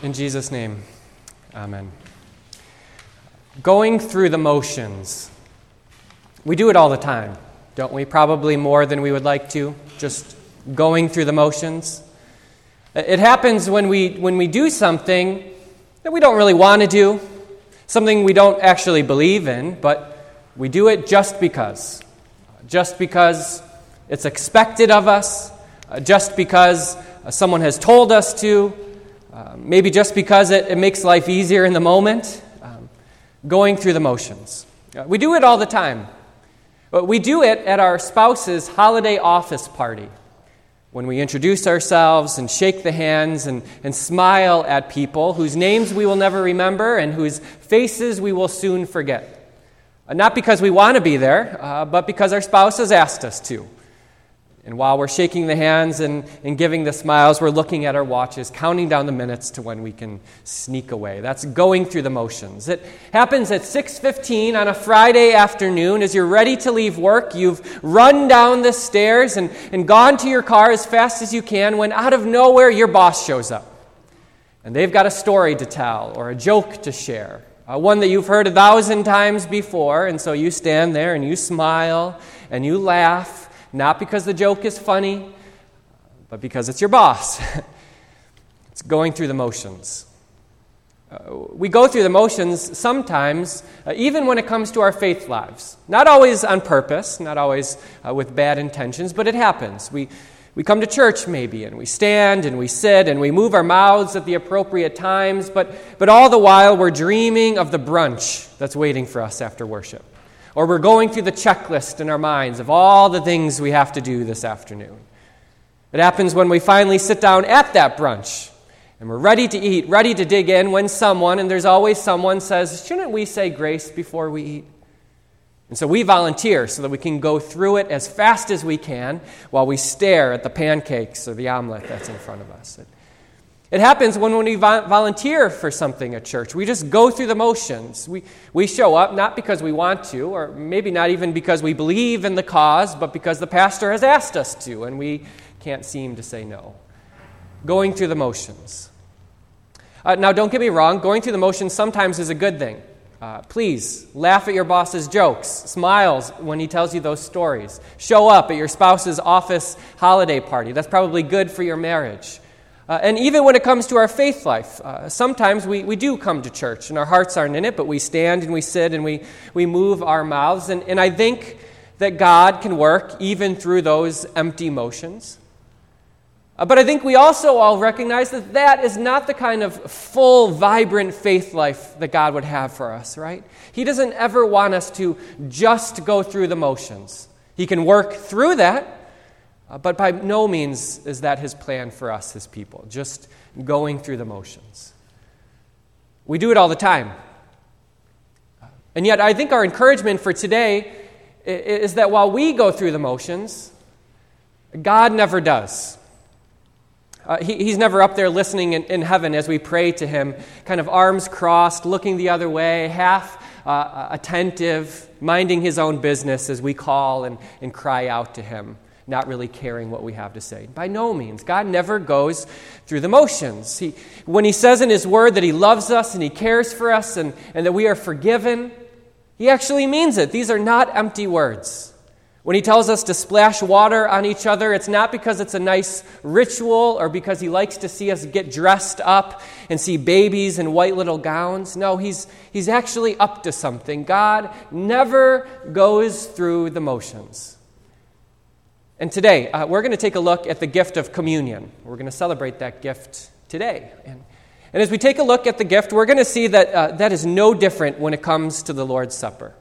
In Jesus' name, amen. Going through the motions. We do it all the time, don't we? Probably more than we would like to, just going through the motions. It happens when we, when we do something that we don't really want to do, something we don't actually believe in, but we do it just because. Just because it's expected of us, uh, just because someone has told us to, uh, maybe just because it, it, makes life easier in the moment, um, going through the motions. Uh, we do it all the time. But we do it at our spouse's holiday office party when we introduce ourselves and shake the hands and, and smile at people whose names we will never remember and whose faces we will soon forget. Uh, not because we want to be there, uh, but because our spouse has asked us to. And while we're shaking the hands and, and giving the smiles, we're looking at our watches, counting down the minutes to when we can sneak away. That's going through the motions. It happens at 6:15 on a Friday afternoon as you're ready to leave work. You've run down the stairs and, and gone to your car as fast as you can when out of nowhere your boss shows up. And they've got a story to tell or a joke to share. Uh, one that you've heard a thousand times before, and so you stand there and you smile and you laugh not because the joke is funny, but because it's your boss. it's going through the motions. Uh, we go through the motions sometimes, uh, even when it comes to our faith lives. Not always on purpose, not always uh, with bad intentions, but it happens. We, we come to church maybe, and we stand and we sit and we move our mouths at the appropriate times, but, but all the while we're dreaming of the brunch that's waiting for us after worship. Or we're going through the checklist in our minds of all the things we have to do this afternoon. It happens when we finally sit down at that brunch and we're ready to eat, ready to dig in when someone, and there's always someone, says, Shouldn't we say grace before we eat? And so we volunteer so that we can go through it as fast as we can while we stare at the pancakes or the omelet that's in front of us. It happens when, when we volunteer for something at church. We just go through the motions. We, we show up not because we want to, or maybe not even because we believe in the cause, but because the pastor has asked us to, and we can't seem to say no. Going through the motions. Uh, now, don't get me wrong, going through the motions sometimes is a good thing. Uh, please laugh at your boss's jokes, smiles when he tells you those stories. Show up at your spouse's office holiday party. That's probably good for your marriage. Uh, and even when it comes to our faith life, uh, sometimes we, we do come to church and our hearts aren't in it, but we stand and we sit and we, we move our mouths. And, and I think that God can work even through those empty motions. Uh, but I think we also all recognize that that is not the kind of full, vibrant faith life that God would have for us, right? He doesn't ever want us to just go through the motions. He can work through that, uh, but by no means is that his plan for us, his people, just going through the motions. We do it all the time. And yet, I think our encouragement for today is that while we go through the motions, God never does. Uh, he, he's never up there listening in, in, heaven as we pray to him, kind of arms crossed, looking the other way, half uh, attentive, minding his own business as we call and, and cry out to him not really caring what we have to say. By no means. God never goes through the motions. He, when He says in His Word that He loves us and He cares for us and, and that we are forgiven, He actually means it. These are not empty words. When He tells us to splash water on each other, it's not because it's a nice ritual or because He likes to see us get dressed up and see babies in white little gowns. No, He's, he's actually up to something. God never goes through the motions. And today, uh, we're going to take a look at the gift of communion. We're going to celebrate that gift today. And, and as we take a look at the gift, we're going to see that uh, that is no different when it comes to the Lord's Supper.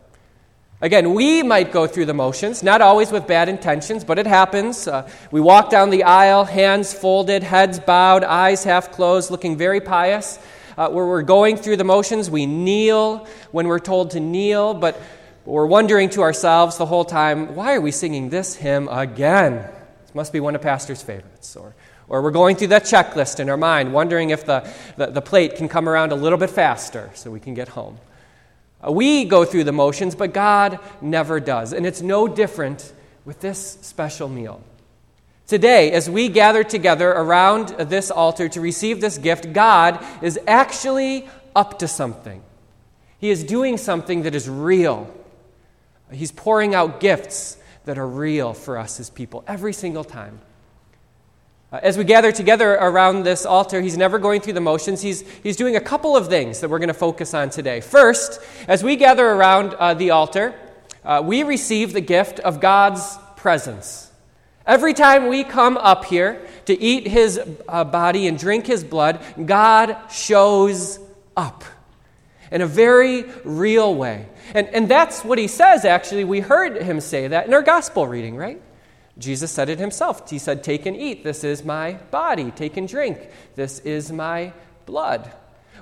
Again, we might go through the motions, not always with bad intentions, but it happens. Uh, we walk down the aisle, hands folded, heads bowed, eyes half closed, looking very pious. Uh, where we're going through the motions, we kneel when we're told to kneel, but we're wondering to ourselves the whole time, why are we singing this hymn again? This must be one of Pastor's favorites. Or, or we're going through that checklist in our mind, wondering if the, the, the plate can come around a little bit faster so we can get home. Uh, we go through the motions, but God never does. And it's no different with this special meal. Today, as we gather together around this altar to receive this gift, God is actually up to something. He is doing something that is real. He's pouring out gifts that are real for us as people every single time. Uh, as we gather together around this altar, he's never going through the motions. He's, he's doing a couple of things that we're going to focus on today. First, as we gather around uh, the altar, uh, we receive the gift of God's presence. Every time we come up here to eat his uh, body and drink his blood, God shows up in a very real way. And, and that's what he says, actually. We heard him say that in our gospel reading, right? Jesus said it himself. He said, Take and eat. This is my body. Take and drink. This is my blood.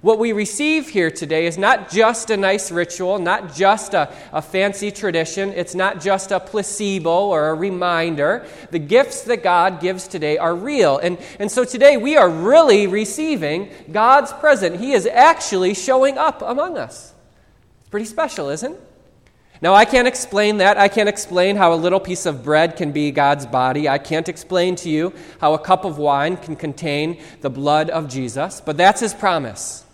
What we receive here today is not just a nice ritual, not just a, a fancy tradition, it's not just a placebo or a reminder. The gifts that God gives today are real. And, and so today we are really receiving God's presence. He is actually showing up among us. It's pretty special, isn't it? Now, I can't explain that. I can't explain how a little piece of bread can be God's body. I can't explain to you how a cup of wine can contain the blood of Jesus, but that's his promise.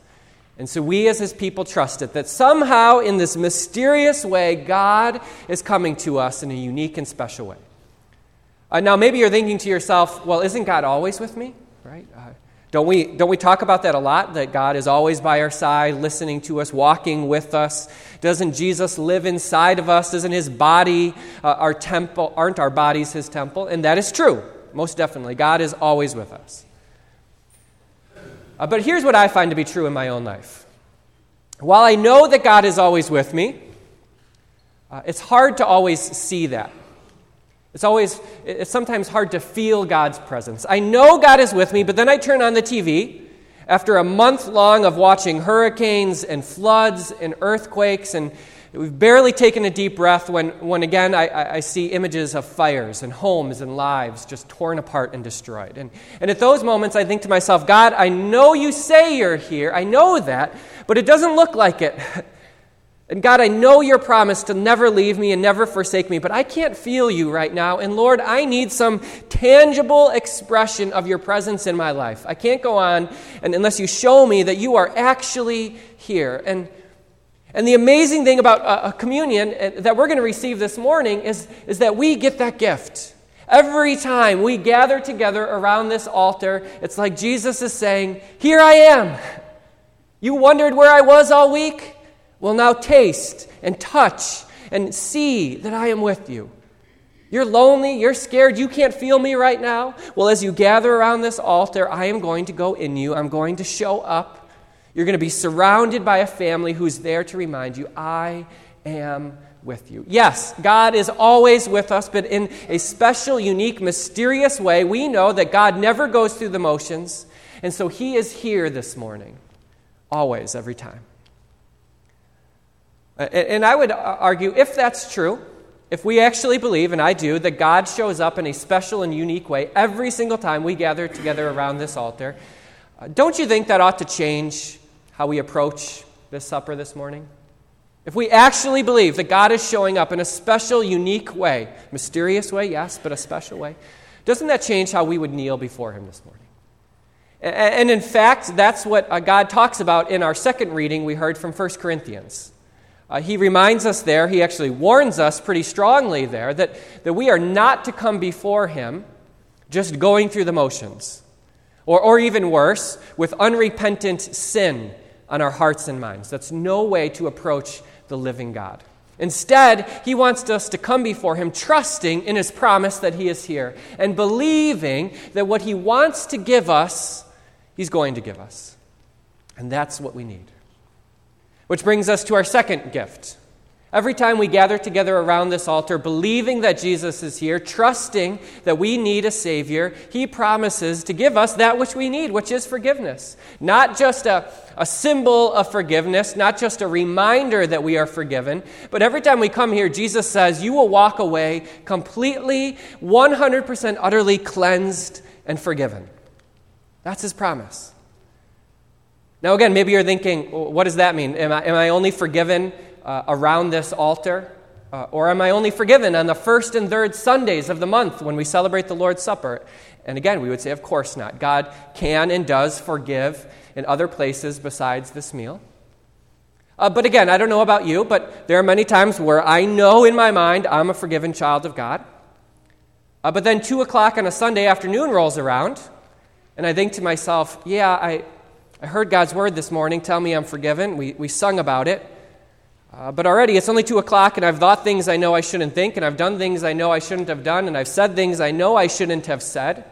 And so we as his people trust it that somehow, in this mysterious way, God is coming to us in a unique and special way. Uh, now, maybe you're thinking to yourself, well, isn't God always with me? Right? Uh, don't we, don't we talk about that a lot? That God is always by our side, listening to us, walking with us? Doesn't Jesus live inside of us? Isn't his body uh, our temple? Aren't our bodies his temple? And that is true, most definitely. God is always with us. Uh, but here's what I find to be true in my own life. While I know that God is always with me, uh, it's hard to always see that. It's always, it's sometimes hard to feel God's presence. I know God is with me, but then I turn on the TV after a month long of watching hurricanes and floods and earthquakes, and we've barely taken a deep breath when, when again, I, I see images of fires and homes and lives just torn apart and destroyed. And, and at those moments, I think to myself, God, I know you say you're here. I know that, but it doesn't look like it. And God, I know your promise to never leave me and never forsake me, but I can't feel you right now. And Lord, I need some tangible expression of your presence in my life. I can't go on and unless you show me that you are actually here. And, and the amazing thing about a, a communion uh, that we're going to receive this morning is, is that we get that gift. Every time we gather together around this altar, it's like Jesus is saying, Here I am. You wondered where I was all week? Well, now taste and touch and see that I am with you. You're lonely, you're scared, you can't feel me right now. Well, as you gather around this altar, I am going to go in you. I'm going to show up. You're going to be surrounded by a family who's there to remind you, I am with you. Yes, God is always with us, but in a special, unique, mysterious way, we know that God never goes through the motions. And so He is here this morning, always, every time. Uh, and I would argue if that's true, if we actually believe, and I do, that God shows up in a special and unique way every single time we gather together around this altar, uh, don't you think that ought to change how we approach this supper this morning? If we actually believe that God is showing up in a special, unique way, mysterious way, yes, but a special way, doesn't that change how we would kneel before Him this morning? And in fact, that's what uh, God talks about in our second reading we heard from 1 Corinthians. Uh, he reminds us there, he actually warns us pretty strongly there, that, that we are not to come before him just going through the motions. Or, or even worse, with unrepentant sin on our hearts and minds. That's no way to approach the living God. Instead, he wants us to come before him trusting in his promise that he is here and believing that what he wants to give us, he's going to give us. And that's what we need. Which brings us to our second gift. Every time we gather together around this altar, believing that Jesus is here, trusting that we need a Savior, He promises to give us that which we need, which is forgiveness. Not just a, a symbol of forgiveness, not just a reminder that we are forgiven, but every time we come here, Jesus says, You will walk away completely, 100% utterly cleansed and forgiven. That's His promise. Now, again, maybe you're thinking, what does that mean? Am I, am I only forgiven uh, around this altar? Uh, or am I only forgiven on the first and third Sundays of the month when we celebrate the Lord's Supper? And again, we would say, of course not. God can and does forgive in other places besides this meal. Uh, but again, I don't know about you, but there are many times where I know in my mind I'm a forgiven child of God. Uh, but then 2 o'clock on a Sunday afternoon rolls around, and I think to myself, yeah, I, I heard God's word this morning tell me I'm forgiven. We, we sung about it. Uh, but already it's only 2 o'clock, and I've thought things I know I shouldn't think, and I've done things I know I shouldn't have done, and I've said things I know I shouldn't have said.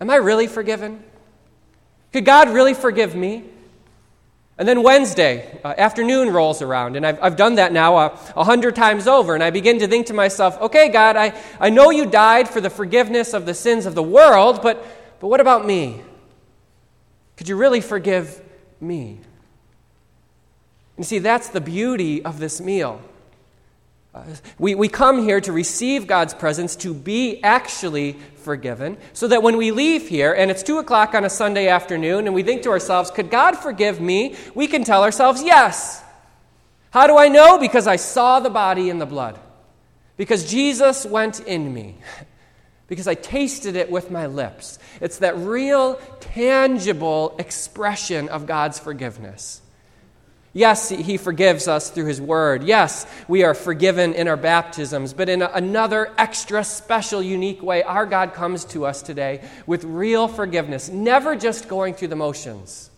Am I really forgiven? Could God really forgive me? And then Wednesday uh, afternoon rolls around, and I've, I've done that now a uh, hundred times over, and I begin to think to myself, okay, God, I, I know you died for the forgiveness of the sins of the world, but, but what about me? Could you really forgive me? And see, that's the beauty of this meal. Uh, we, we come here to receive God's presence, to be actually forgiven, so that when we leave here and it's 2 o'clock on a Sunday afternoon and we think to ourselves, could God forgive me? We can tell ourselves, yes. How do I know? Because I saw the body and the blood. Because Jesus went in me. Because I tasted it with my lips. It's that real, tangible expression of God's forgiveness. Yes, He forgives us through His Word. Yes, we are forgiven in our baptisms. But in another extra special, unique way, our God comes to us today with real forgiveness, never just going through the motions.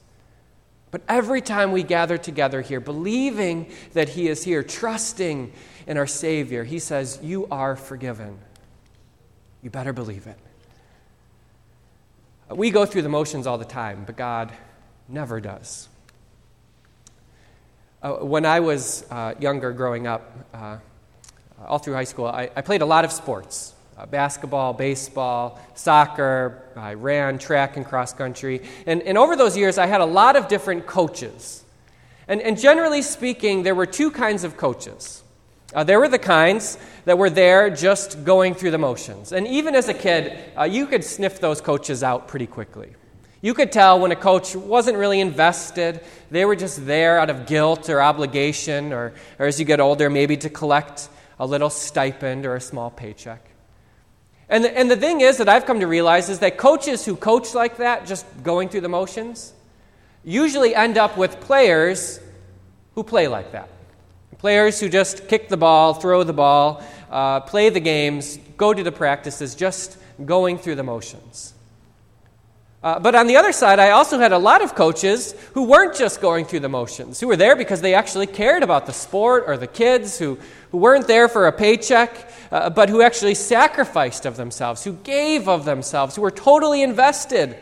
But every time we gather together here, believing that He is here, trusting in our Savior, He says, You are forgiven. You better believe it. We go through the motions all the time, but God never does. Uh, when I was uh, younger, growing up, uh, all through high school, I, I played a lot of sports uh, basketball, baseball, soccer. I ran track and cross country. And, and over those years, I had a lot of different coaches. And, and generally speaking, there were two kinds of coaches. Uh, there were the kinds that were there just going through the motions. And even as a kid, uh, you could sniff those coaches out pretty quickly. You could tell when a coach wasn't really invested. They were just there out of guilt or obligation, or, or as you get older, maybe to collect a little stipend or a small paycheck. And the, and the thing is that I've come to realize is that coaches who coach like that, just going through the motions, usually end up with players who play like that. Players who just kick the ball, throw the ball, uh, play the games, go to the practices, just going through the motions. Uh, but on the other side, I also had a lot of coaches who weren't just going through the motions, who were there because they actually cared about the sport or the kids, who, who weren't there for a paycheck, uh, but who actually sacrificed of themselves, who gave of themselves, who were totally invested.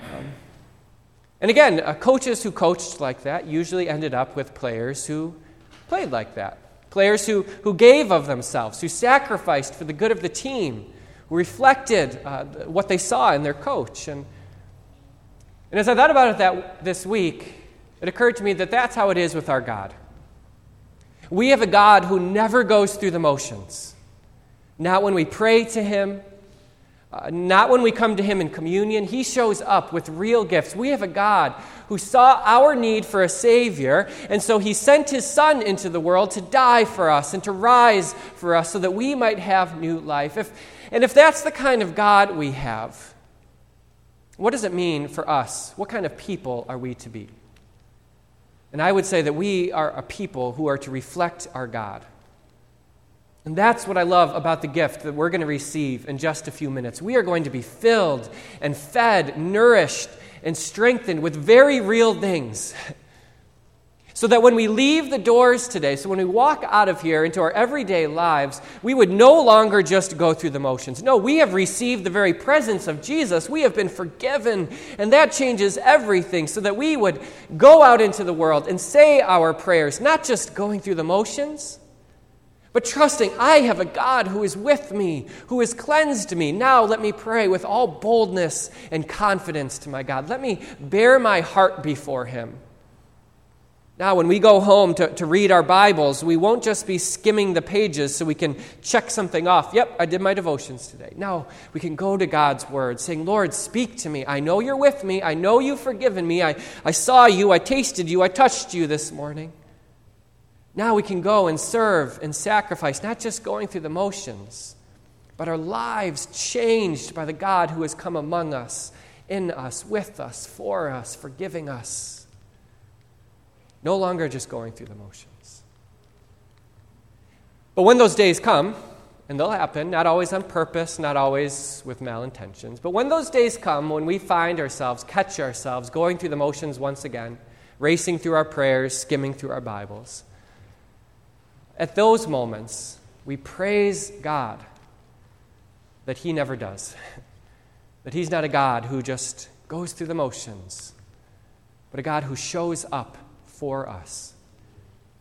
Um, and again, uh, coaches who coached like that usually ended up with players who played like that. Players who, who gave of themselves, who sacrificed for the good of the team, who reflected uh, what they saw in their coach. And and as I thought about it that, this week, it occurred to me that that's how it is with our God. We have a God who never goes through the motions. Not when we pray to Him, uh, not when we come to Him in communion. He shows up with real gifts. We have a God who saw our need for a Savior, and so He sent His Son into the world to die for us and to rise for us so that we might have new life. If, and if that's the kind of God we have, what does it mean for us? What kind of people are we to be? And I would say that we are a people who are to reflect our God. And that's what I love about the gift that we're going to receive in just a few minutes. We are going to be filled and fed, nourished, and strengthened with very real things. So that when we leave the doors today, so when we walk out of here into our everyday lives, we would no longer just go through the motions. No, we have received the very presence of Jesus. We have been forgiven, and that changes everything so that we would go out into the world and say our prayers, not just going through the motions. But trusting, I have a God who is with me, who has cleansed me. Now let me pray with all boldness and confidence to my God. Let me bare my heart before Him. Now, when we go home to, to read our Bibles, we won't just be skimming the pages so we can check something off. Yep, I did my devotions today. No, we can go to God's Word saying, Lord, speak to me. I know you're with me. I know you've forgiven me. I, I saw you. I tasted you. I touched you this morning. Now we can go and serve and sacrifice, not just going through the motions, but our lives changed by the God who has come among us, in us, with us, for us, forgiving us. No longer just going through the motions. But when those days come, and they'll happen, not always on purpose, not always with malintentions, but when those days come, when we find ourselves, catch ourselves going through the motions once again, racing through our prayers, skimming through our Bibles, at those moments, we praise God that He never does. that He's not a God who just goes through the motions, but a God who shows up for us,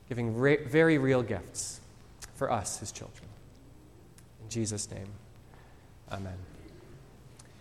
giving re- very real gifts for us, His children. In Jesus' name, amen.